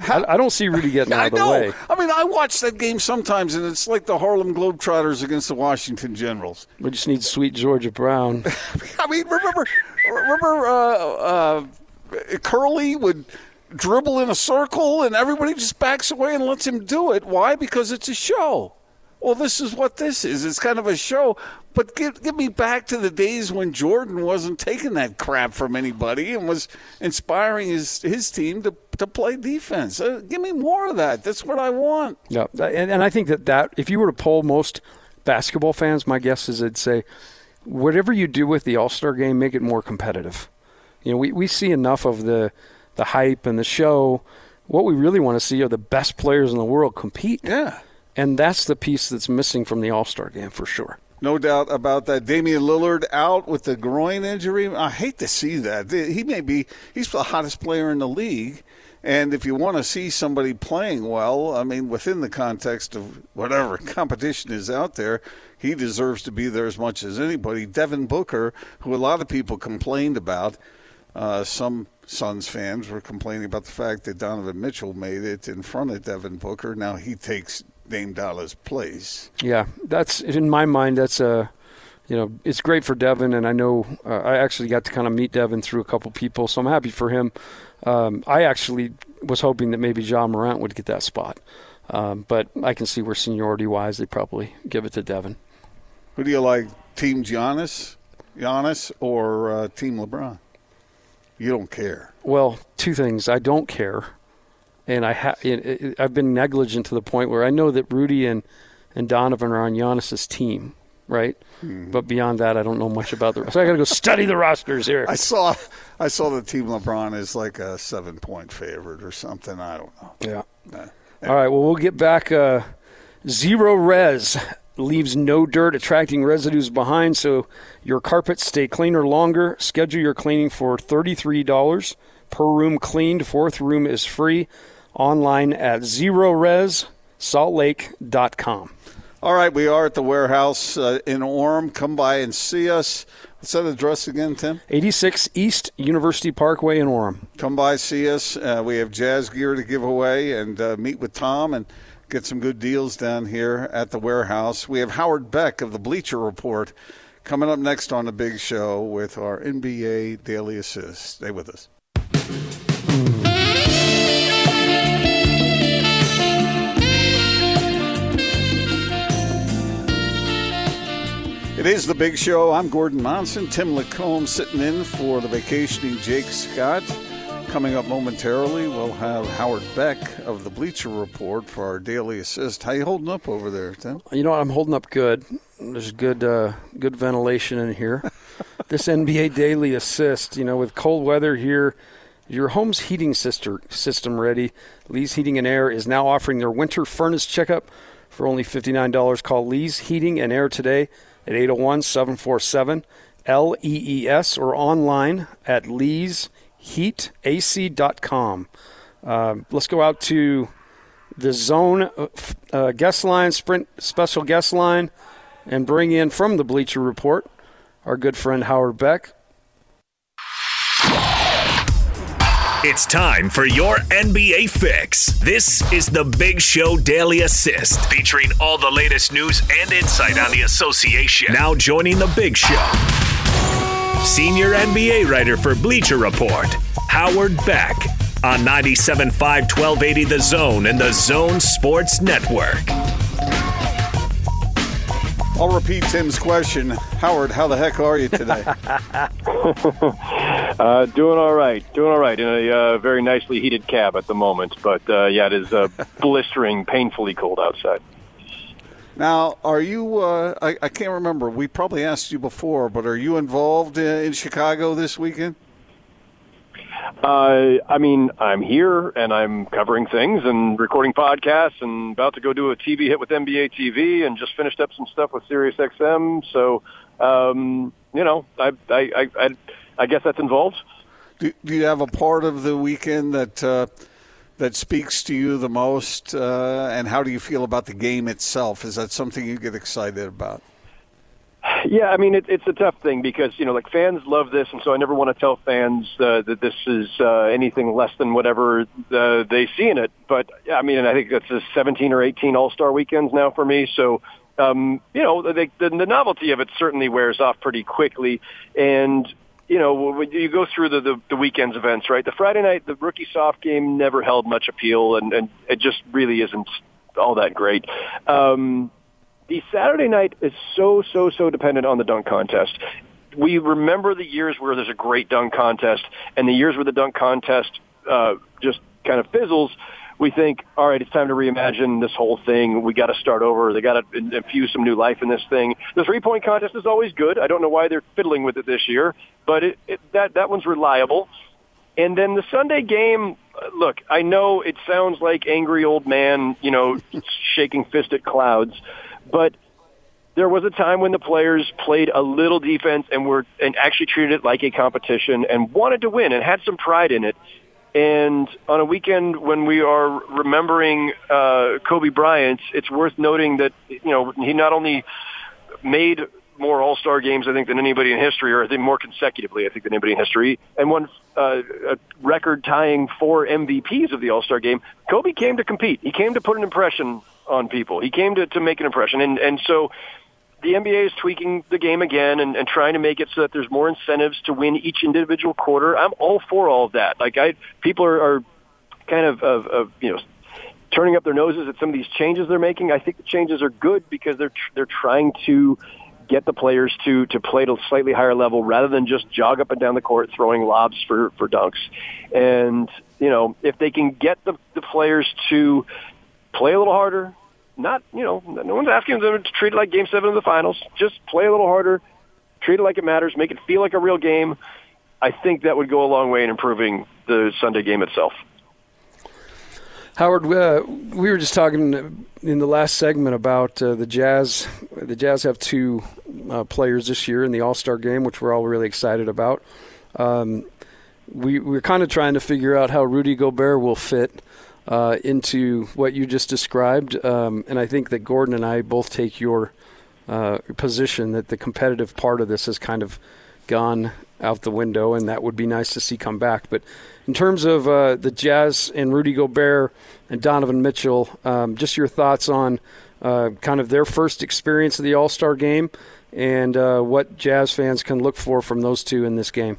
I, I don't see Rudy getting out of the know. way. I mean, I watch that game sometimes, and it's like the Harlem Globetrotters against the Washington Generals. We just need sweet Georgia Brown. I mean, remember, remember, uh, uh, Curly would dribble in a circle, and everybody just backs away and lets him do it. Why? Because it's a show. Well, this is what this is. It's kind of a show. But get, get me back to the days when Jordan wasn't taking that crap from anybody and was inspiring his, his team to, to play defense. Uh, give me more of that. That's what I want. Yeah, and, and I think that that if you were to poll most basketball fans, my guess is they'd say, whatever you do with the All Star game, make it more competitive. You know, we, we see enough of the the hype and the show. What we really want to see are the best players in the world compete. Yeah. And that's the piece that's missing from the All Star game for sure. No doubt about that. Damian Lillard out with the groin injury. I hate to see that. He may be, he's the hottest player in the league. And if you want to see somebody playing well, I mean, within the context of whatever competition is out there, he deserves to be there as much as anybody. Devin Booker, who a lot of people complained about, uh, some Suns fans were complaining about the fact that Donovan Mitchell made it in front of Devin Booker. Now he takes Dame Dollars' place. Yeah, that's in my mind. That's a, you know, it's great for Devin, and I know uh, I actually got to kind of meet Devin through a couple people, so I'm happy for him. Um, I actually was hoping that maybe Ja Morant would get that spot, um, but I can see where seniority wise they probably give it to Devin. Who do you like, Team Giannis, Giannis, or uh, Team LeBron? You don't care. Well, two things. I don't care, and I ha- it, it, I've been negligent to the point where I know that Rudy and and Donovan are on Giannis's team, right? But beyond that, I don't know much about the. So I got to go study the rosters here. I saw, I saw the Team LeBron is like a seven-point favorite or something. I don't know. Yeah. Uh, All right. Well, we'll get back. Uh, Zerorez leaves no dirt, attracting residues behind, so your carpets stay cleaner longer. Schedule your cleaning for thirty-three dollars per room cleaned. Fourth room is free. Online at zeroresaltlake.com. All right, we are at the warehouse uh, in Orem. Come by and see us. What's that address again, Tim? 86 East University Parkway in Orem. Come by, see us. Uh, we have jazz gear to give away and uh, meet with Tom and get some good deals down here at the warehouse. We have Howard Beck of the Bleacher Report coming up next on the big show with our NBA Daily Assist. Stay with us. It is the big show. I'm Gordon Monson. Tim LaComb sitting in for the vacationing Jake Scott. Coming up momentarily, we'll have Howard Beck of the Bleacher Report for our daily assist. How you holding up over there, Tim? You know what? I'm holding up good. There's good, uh, good ventilation in here. this NBA daily assist, you know, with cold weather here, your home's heating sister, system ready. Lee's Heating and Air is now offering their winter furnace checkup for only $59. Call Lee's Heating and Air today at 801 747 LEES or online at leesheatingand heatac.com. Uh, let's go out to the zone uh, uh, guest line, sprint special guest line, and bring in from the Bleacher Report our good friend Howard Beck. It's time for your NBA fix. This is the Big Show Daily Assist, featuring all the latest news and insight on the association. Now joining the Big Show, senior NBA writer for Bleacher Report, Howard Beck, on 97.5 1280 The Zone and the Zone Sports Network. I'll repeat Tim's question. Howard, how the heck are you today? Uh, doing all right, doing all right in a uh, very nicely heated cab at the moment. But uh, yeah, it is uh, blistering, painfully cold outside. now, are you? Uh, I, I can't remember. We probably asked you before, but are you involved in, in Chicago this weekend? Uh, I mean, I'm here and I'm covering things and recording podcasts and about to go do a TV hit with NBA TV and just finished up some stuff with Sirius XM. So, um, you know, I, I, I, I, I guess that's involved. Do, do you have a part of the weekend that uh, that speaks to you the most? Uh, and how do you feel about the game itself? Is that something you get excited about? Yeah, I mean it, it's a tough thing because you know like fans love this, and so I never want to tell fans uh, that this is uh, anything less than whatever uh, they see in it. But I mean, and I think that's a 17 or 18 All Star weekends now for me. So um, you know, the, the, the novelty of it certainly wears off pretty quickly, and you know, when you go through the, the, the weekend's events, right? The Friday night, the rookie soft game never held much appeal, and, and it just really isn't all that great. Um, the Saturday night is so, so, so dependent on the dunk contest. We remember the years where there's a great dunk contest, and the years where the dunk contest uh, just kind of fizzles. We think, all right, it's time to reimagine this whole thing. We got to start over. They got to infuse some new life in this thing. The three point contest is always good. I don't know why they're fiddling with it this year, but it, it, that that one's reliable. And then the Sunday game, uh, look, I know it sounds like angry old man, you know, shaking fist at clouds, but there was a time when the players played a little defense and were and actually treated it like a competition and wanted to win and had some pride in it. And on a weekend when we are remembering uh, Kobe Bryant, it's worth noting that you know he not only made more All Star games, I think, than anybody in history, or I think more consecutively, I think, than anybody in history, and won uh, a record tying four MVPs of the All Star game. Kobe came to compete. He came to put an impression on people. He came to, to make an impression, and and so the NBA is tweaking the game again and, and trying to make it so that there's more incentives to win each individual quarter. I'm all for all of that. Like I, people are, are kind of, of, of you know turning up their noses at some of these changes they're making. I think the changes are good because they're tr- they're trying to get the players to to play at a slightly higher level rather than just jog up and down the court throwing lobs for for dunks. And you know, if they can get the the players to play a little harder, not you know, no one's asking them to treat it like Game Seven of the finals. Just play a little harder, treat it like it matters, make it feel like a real game. I think that would go a long way in improving the Sunday game itself. Howard, uh, we were just talking in the last segment about uh, the Jazz. The Jazz have two uh, players this year in the All Star game, which we're all really excited about. Um, we, we're kind of trying to figure out how Rudy Gobert will fit uh, into what you just described. Um, and I think that Gordon and I both take your uh, position that the competitive part of this has kind of gone out the window, and that would be nice to see come back. But in terms of uh, the Jazz and Rudy Gobert and Donovan Mitchell, um, just your thoughts on uh, kind of their first experience of the All Star game and uh, what Jazz fans can look for from those two in this game.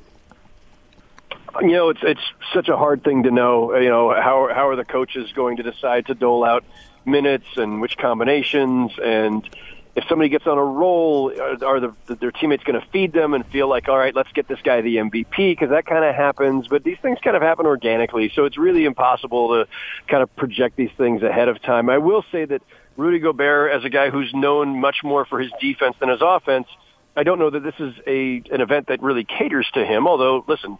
You know, it's it's such a hard thing to know. Uh, you know, how how are the coaches going to decide to dole out minutes and which combinations and if somebody gets on a roll, are, are the, their teammates going to feed them and feel like, all right, let's get this guy the MVP? Because that kind of happens, but these things kind of happen organically. So it's really impossible to kind of project these things ahead of time. I will say that Rudy Gobert, as a guy who's known much more for his defense than his offense, I don't know that this is a an event that really caters to him. Although, listen,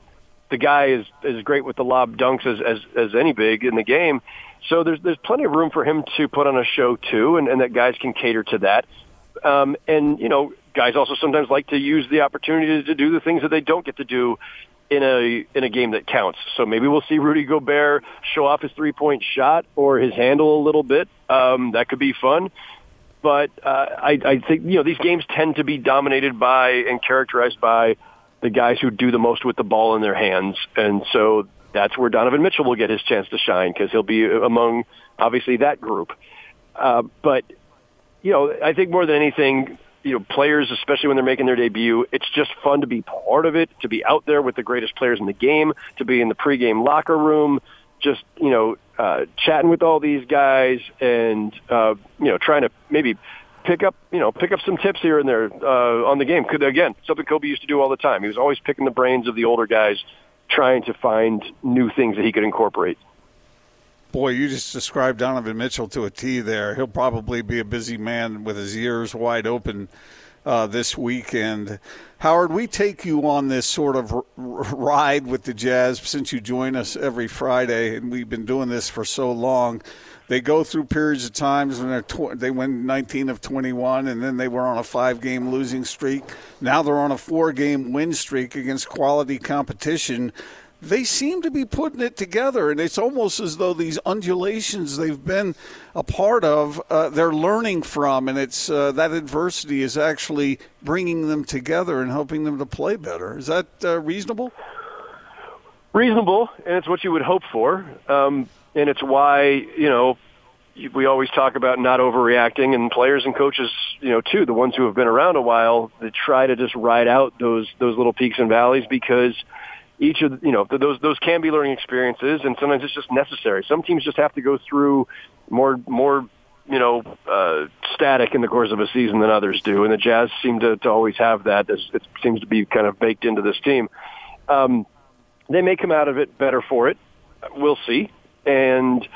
the guy is is great with the lob dunks as as, as any big in the game. So there's there's plenty of room for him to put on a show too, and, and that guys can cater to that. Um, and you know, guys also sometimes like to use the opportunity to do the things that they don't get to do in a in a game that counts. So maybe we'll see Rudy Gobert show off his three point shot or his handle a little bit. Um, that could be fun. But uh, I, I think you know these games tend to be dominated by and characterized by the guys who do the most with the ball in their hands, and so that's where Donovan Mitchell will get his chance to shine because he'll be among obviously that group. Uh, but you know, I think more than anything, you know, players, especially when they're making their debut, it's just fun to be part of it, to be out there with the greatest players in the game, to be in the pregame locker room, just you know, uh, chatting with all these guys, and uh, you know, trying to maybe pick up, you know, pick up some tips here and there uh, on the game. Could again, something Kobe used to do all the time. He was always picking the brains of the older guys, trying to find new things that he could incorporate. Boy, you just described Donovan Mitchell to a T there. He'll probably be a busy man with his ears wide open uh, this weekend. Howard, we take you on this sort of r- ride with the Jazz since you join us every Friday, and we've been doing this for so long. They go through periods of times when tw- they win 19 of 21, and then they were on a five-game losing streak. Now they're on a four-game win streak against quality competition they seem to be putting it together, and it's almost as though these undulations they've been a part of, uh, they're learning from, and it's uh, that adversity is actually bringing them together and helping them to play better. Is that uh, reasonable? Reasonable, and it's what you would hope for, um, and it's why you know we always talk about not overreacting, and players and coaches, you know, too, the ones who have been around a while, they try to just ride out those those little peaks and valleys because each of you know those those can be learning experiences, and sometimes it's just necessary. Some teams just have to go through more more you know uh, static in the course of a season than others do, and the Jazz seem to, to always have that. It seems to be kind of baked into this team. Um, they may come out of it better for it. We'll see. And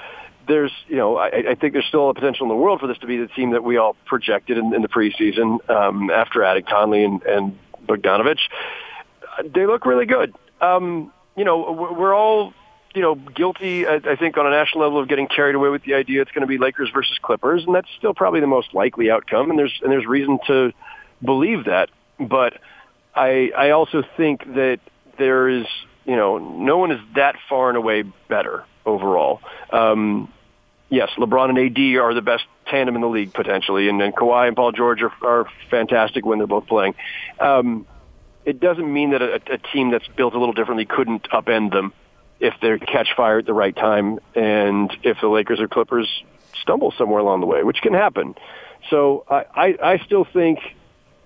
there's, you know, I, I think there's still a potential in the world for this to be the team that we all projected in, in the preseason um, after adding Conley and, and Bogdanovich. They look really good um, you know, we're all, you know, guilty, I, I think, on a national level of getting carried away with the idea it's going to be Lakers versus Clippers, and that's still probably the most likely outcome, and there's and there's reason to believe that. But I I also think that there is, you know, no one is that far and away better overall. Um, yes, LeBron and AD are the best tandem in the league potentially, and then Kawhi and Paul George are, are fantastic when they're both playing. Um, it doesn't mean that a, a team that's built a little differently couldn't upend them if they catch fire at the right time and if the Lakers or Clippers stumble somewhere along the way, which can happen. So I, I, I still think,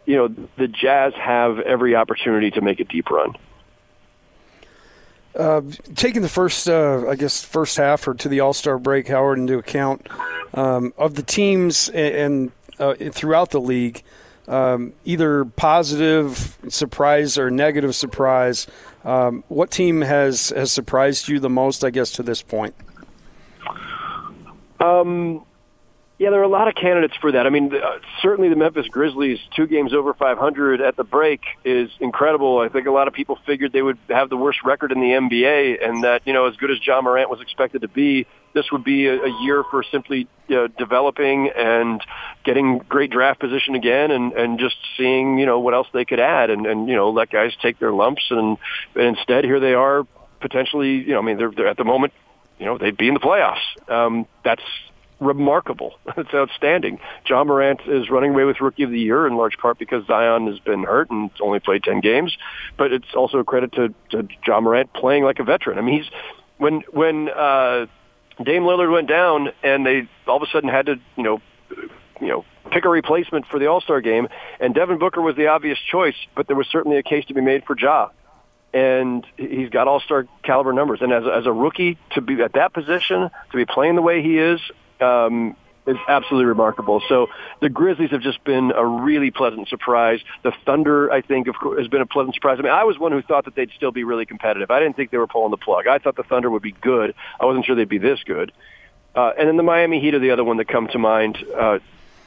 you know, the Jazz have every opportunity to make a deep run. Uh, taking the first, uh, I guess, first half or to the All Star break, Howard, into account um, of the teams and, and uh, throughout the league, um, either positive surprise or negative surprise. Um, what team has has surprised you the most? I guess to this point. Um, yeah, there are a lot of candidates for that. I mean, uh, certainly the Memphis Grizzlies, two games over 500 at the break, is incredible. I think a lot of people figured they would have the worst record in the NBA, and that you know, as good as Ja Morant was expected to be, this would be a, year for simply know, developing and getting great draft position again, and and just seeing you know what else they could add, and and you know let guys take their lumps, and, and instead here they are potentially, you know, I mean they're, they're at the moment, you know, they'd be in the playoffs. Um, that's remarkable. It's outstanding. Ja Morant is running away with Rookie of the Year in large part because Zion has been hurt and only played 10 games. But it's also a credit to, to Ja Morant playing like a veteran. I mean, he's when when uh, Dame Lillard went down and they all of a sudden had to, you know, you know, pick a replacement for the All Star game, and Devin Booker was the obvious choice, but there was certainly a case to be made for Ja. And he's got all star caliber numbers. And as, as a rookie, to be at that position, to be playing the way he is, um, is absolutely remarkable. So the Grizzlies have just been a really pleasant surprise. The Thunder, I think, of course, has been a pleasant surprise. I mean, I was one who thought that they'd still be really competitive. I didn't think they were pulling the plug. I thought the Thunder would be good. I wasn't sure they'd be this good. Uh, and then the Miami Heat are the other one that come to mind. Uh,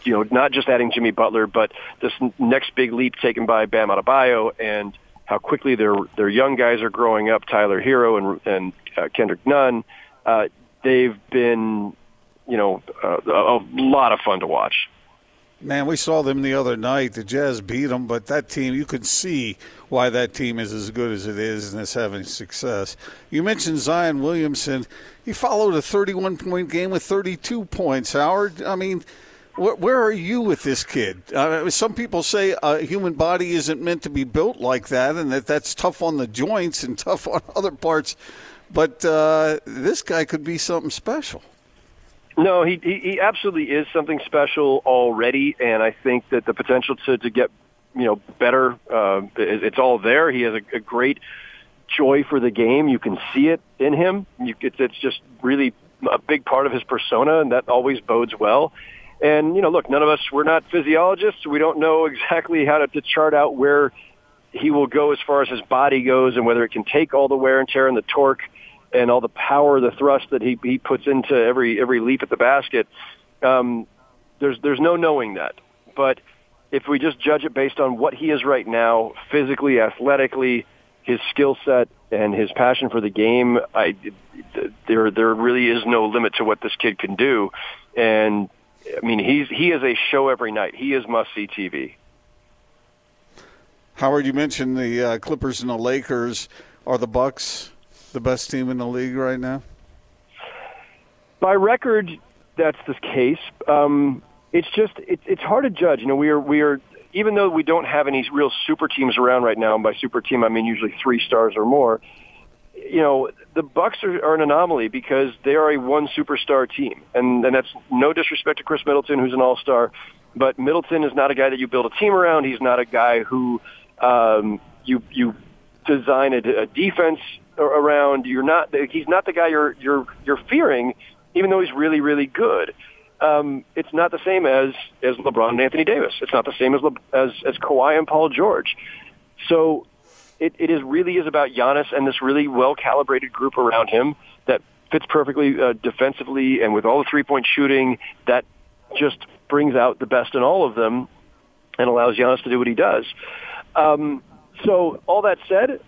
you know, not just adding Jimmy Butler, but this next big leap taken by Bam Adebayo and how quickly their their young guys are growing up. Tyler Herro and and uh, Kendrick Nunn. Uh, they've been you know, uh, a lot of fun to watch. Man, we saw them the other night. The Jazz beat them, but that team, you could see why that team is as good as it is and is having success. You mentioned Zion Williamson. He followed a 31 point game with 32 points, Howard. I mean, where, where are you with this kid? Uh, some people say a human body isn't meant to be built like that and that that's tough on the joints and tough on other parts. But uh, this guy could be something special. No, he, he he absolutely is something special already, and I think that the potential to to get you know better, uh, it, it's all there. He has a, a great joy for the game. You can see it in him. You, it's, it's just really a big part of his persona, and that always bodes well. And you know, look, none of us we're not physiologists. We don't know exactly how to, to chart out where he will go as far as his body goes, and whether it can take all the wear and tear and the torque and all the power, the thrust that he he puts into every every leap at the basket. Um, there's there's no knowing that, but if we just judge it based on what he is right now, physically, athletically, his skill set and his passion for the game, I there there really is no limit to what this kid can do, and I mean he's he is a show every night. He is must see TV. Howard, you mentioned the uh, Clippers and the Lakers. Are the Bucks the best team in the league right now? By record, that's the case. Um, it's just it, it's hard to judge. You know, we are we are even though we don't have any real super teams around right now. And by super team, I mean usually three stars or more. You know, the Bucks are, are an anomaly because they are a one superstar team, and and that's no disrespect to Khris Middleton, who's an all star, but Middleton is not a guy that you build a team around. He's not a guy who um, you you design a, a defense around. You're not. He's not the guy you're you're you're fearing, even though he's really really good. Um, it's not the same as as LeBron and Anthony Davis. It's not the same as Le, as as Kawhi and Paul George. So it, it is really is about Giannis and this really well calibrated group around him that fits perfectly uh, defensively and with all the three point shooting that just brings out the best in all of them and allows Giannis to do what he does. Um, so all that said,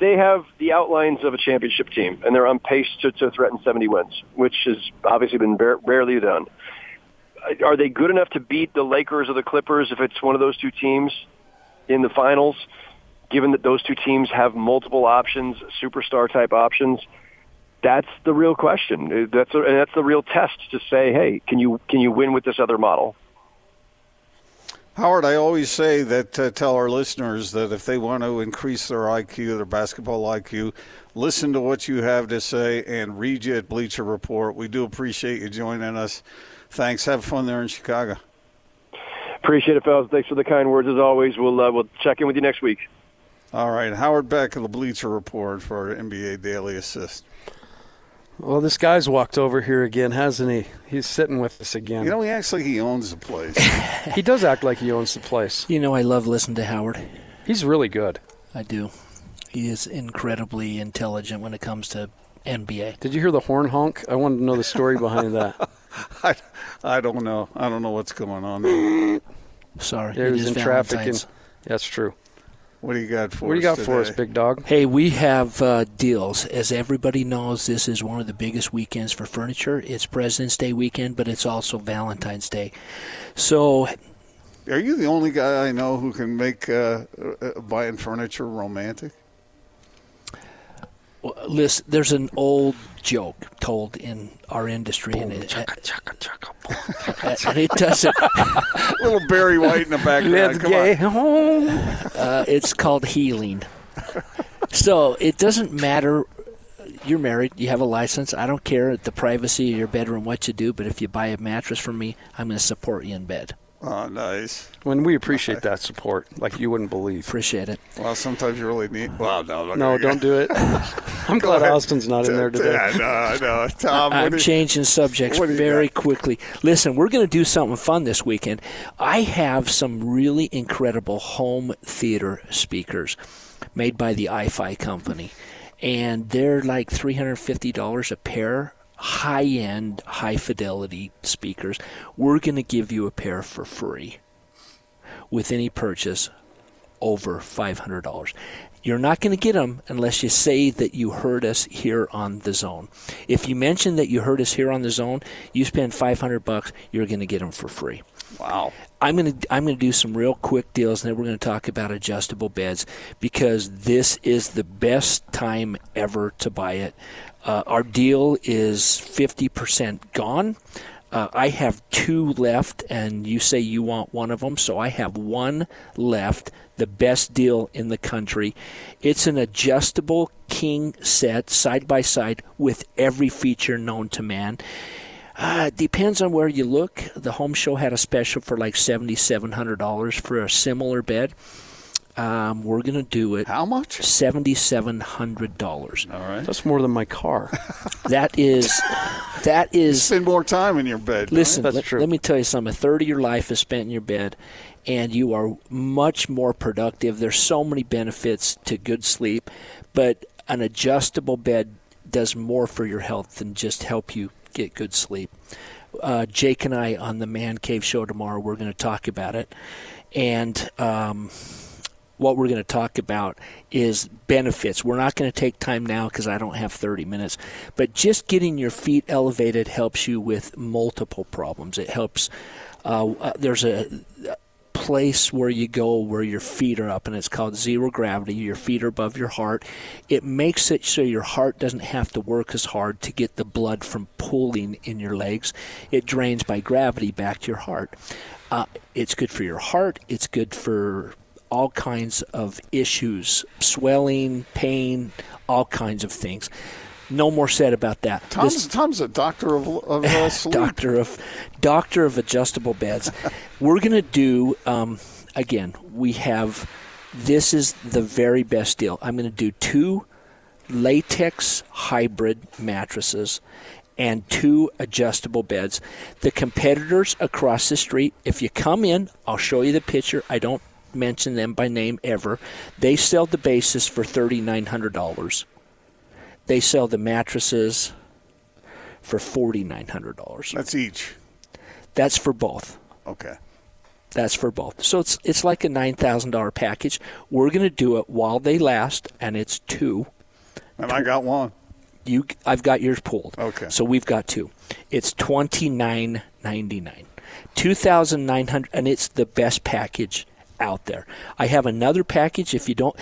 they have the outlines of a championship team, and they're on pace to, to threaten 70 wins, which has obviously been bar- rarely done. Uh, are they good enough to beat the Lakers or the Clippers if it's one of those two teams in the finals? Given that those two teams have multiple options, superstar type options, that's the real question. That's a, and that's the real test to say, hey, can you can you win with this other model? Howard, I always say that uh, tell our listeners that if they want to increase their IQ, their basketball IQ, listen to what you have to say and read you at Bleacher Report. We do appreciate you joining us. Thanks. Have fun there in Chicago. Appreciate it, fellas. Thanks for the kind words as always. We'll uh, we'll check in with you next week. All right, Howard Beck of the Bleacher Report for NBA Daily Assist. Well, this guy's walked over here again, hasn't he? He's sitting with us again. You know, he acts like he owns the place. he does act like he owns the place. You know, I love listening to Howard. He's really good. I do. He is incredibly intelligent when it comes to NBA. Did you hear the horn honk? I wanted to know the story behind that. I, I don't know. I don't know what's going on. There. Sorry, Yeah, it he was is in traffic. And, that's true. What do you got for What do you us got for us, big dog? Hey, we have uh, deals. As everybody knows, this is one of the biggest weekends for furniture. It's President's Day weekend, but it's also Valentine's Day. So, Are you the only guy I know who can make uh, uh, buying furniture romantic? W- listen, there's an old joke told in our industry, and it, and it doesn't. Little Barry White in the background. Let's Come get on. home. Uh, it's called healing. So it doesn't matter. You're married. You have a license. I don't care the privacy of your bedroom, what you do. But if you buy a mattress from me, I'm going to support you in bed. Oh, nice. When we appreciate that support, like you wouldn't believe. Appreciate it. Well, sometimes you really need. Well, no, I'm No, don't do it. I'm Go glad ahead. Austin's not in there today. Yeah, no, no. Tom, I'm do you- changing subjects what do you very got? quickly. Listen, we're going to do something fun this weekend. I have some really incredible home theater speakers made by the iFi company, and they're like $350 a pair. High end, high fidelity speakers. We're going to give you a pair for free with any purchase over $500. You're not going to get them unless you say that you heard us here on the zone. If you mention that you heard us here on the zone, you spend 500 bucks, you're going to get them for free. Wow. I'm gonna I'm gonna do some real quick deals, and then we're gonna talk about adjustable beds because this is the best time ever to buy it. Uh, our deal is 50% gone. Uh, I have two left, and you say you want one of them, so I have one left. The best deal in the country. It's an adjustable king set, side by side, with every feature known to man. Uh, depends on where you look. The home show had a special for like seventy-seven hundred dollars for a similar bed. Um, we're gonna do it. How much? Seventy-seven hundred dollars. All right. That's more than my car. That is, that is. Spend more time in your bed. Listen, you? That's let, true. let me tell you something. A third of your life is spent in your bed, and you are much more productive. There's so many benefits to good sleep, but an adjustable bed does more for your health than just help you get good sleep. Uh, Jake and I on the Man Cave show tomorrow, we're going to talk about it, and. Um, what we're going to talk about is benefits. We're not going to take time now because I don't have 30 minutes, but just getting your feet elevated helps you with multiple problems. It helps. Uh, uh, there's a place where you go where your feet are up, and it's called zero gravity. Your feet are above your heart. It makes it so your heart doesn't have to work as hard to get the blood from pooling in your legs. It drains by gravity back to your heart. Uh, it's good for your heart. It's good for all kinds of issues, swelling, pain, all kinds of things. No more said about that. Tom's, This- Tom's a doctor of, of uh, sleep. doctor of doctor of adjustable beds. We're going to do um, again. We have this is the very best deal. I'm going to do two latex hybrid mattresses and two adjustable beds. The competitors across the street. If you come in, I'll show you the picture. I don't mention them by name ever. They sell the bases for thirty nine hundred dollars. They sell the mattresses for forty nine hundred dollars. That's each. That's for both. Okay. That's for both. So it's it's like a nine thousand dollar package. We're going to do it while they last, and it's two. And I got one. You, I've got yours pulled. Okay. So we've got two. It's twenty nine ninety nine, two thousand nine hundred, and it's the best package out there. I have another package. If you don't,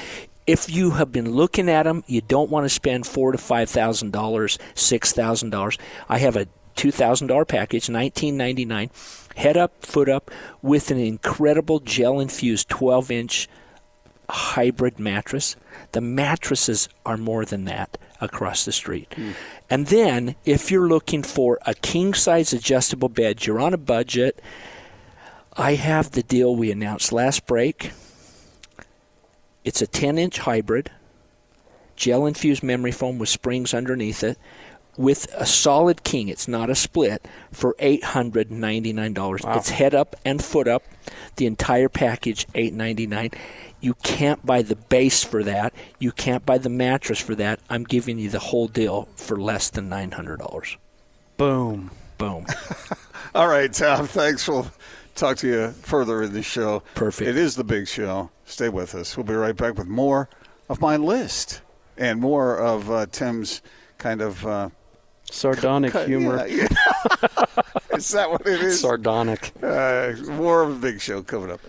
if you have been looking at them, you don't want to spend four to five thousand dollars, six thousand dollars. I have a two thousand dollar package, nineteen ninety nine, head up, foot up, with an incredible gel infused twelve inch hybrid mattress. The mattresses are more than that across the street. Hmm. And then, if you're looking for a king size adjustable bed, you're on a budget. I have the deal we announced last break. It's a 10 inch hybrid, gel infused memory foam with springs underneath it, with a solid king. It's not a split for $899. It's head up and foot up. The entire package, 899. You can't buy the base for that. You can't buy the mattress for that. I'm giving you the whole deal for less than $900. Boom. Boom. All right, Tom. Thanks. We'll talk to you further in the show. Perfect. It is the big show. Stay with us. We'll be right back with more of my list and more of uh, Tim's kind of uh, Sardonic cut- humor. yeah, yeah. is that what it is? Sardonic. Uh, more of a big show coming up.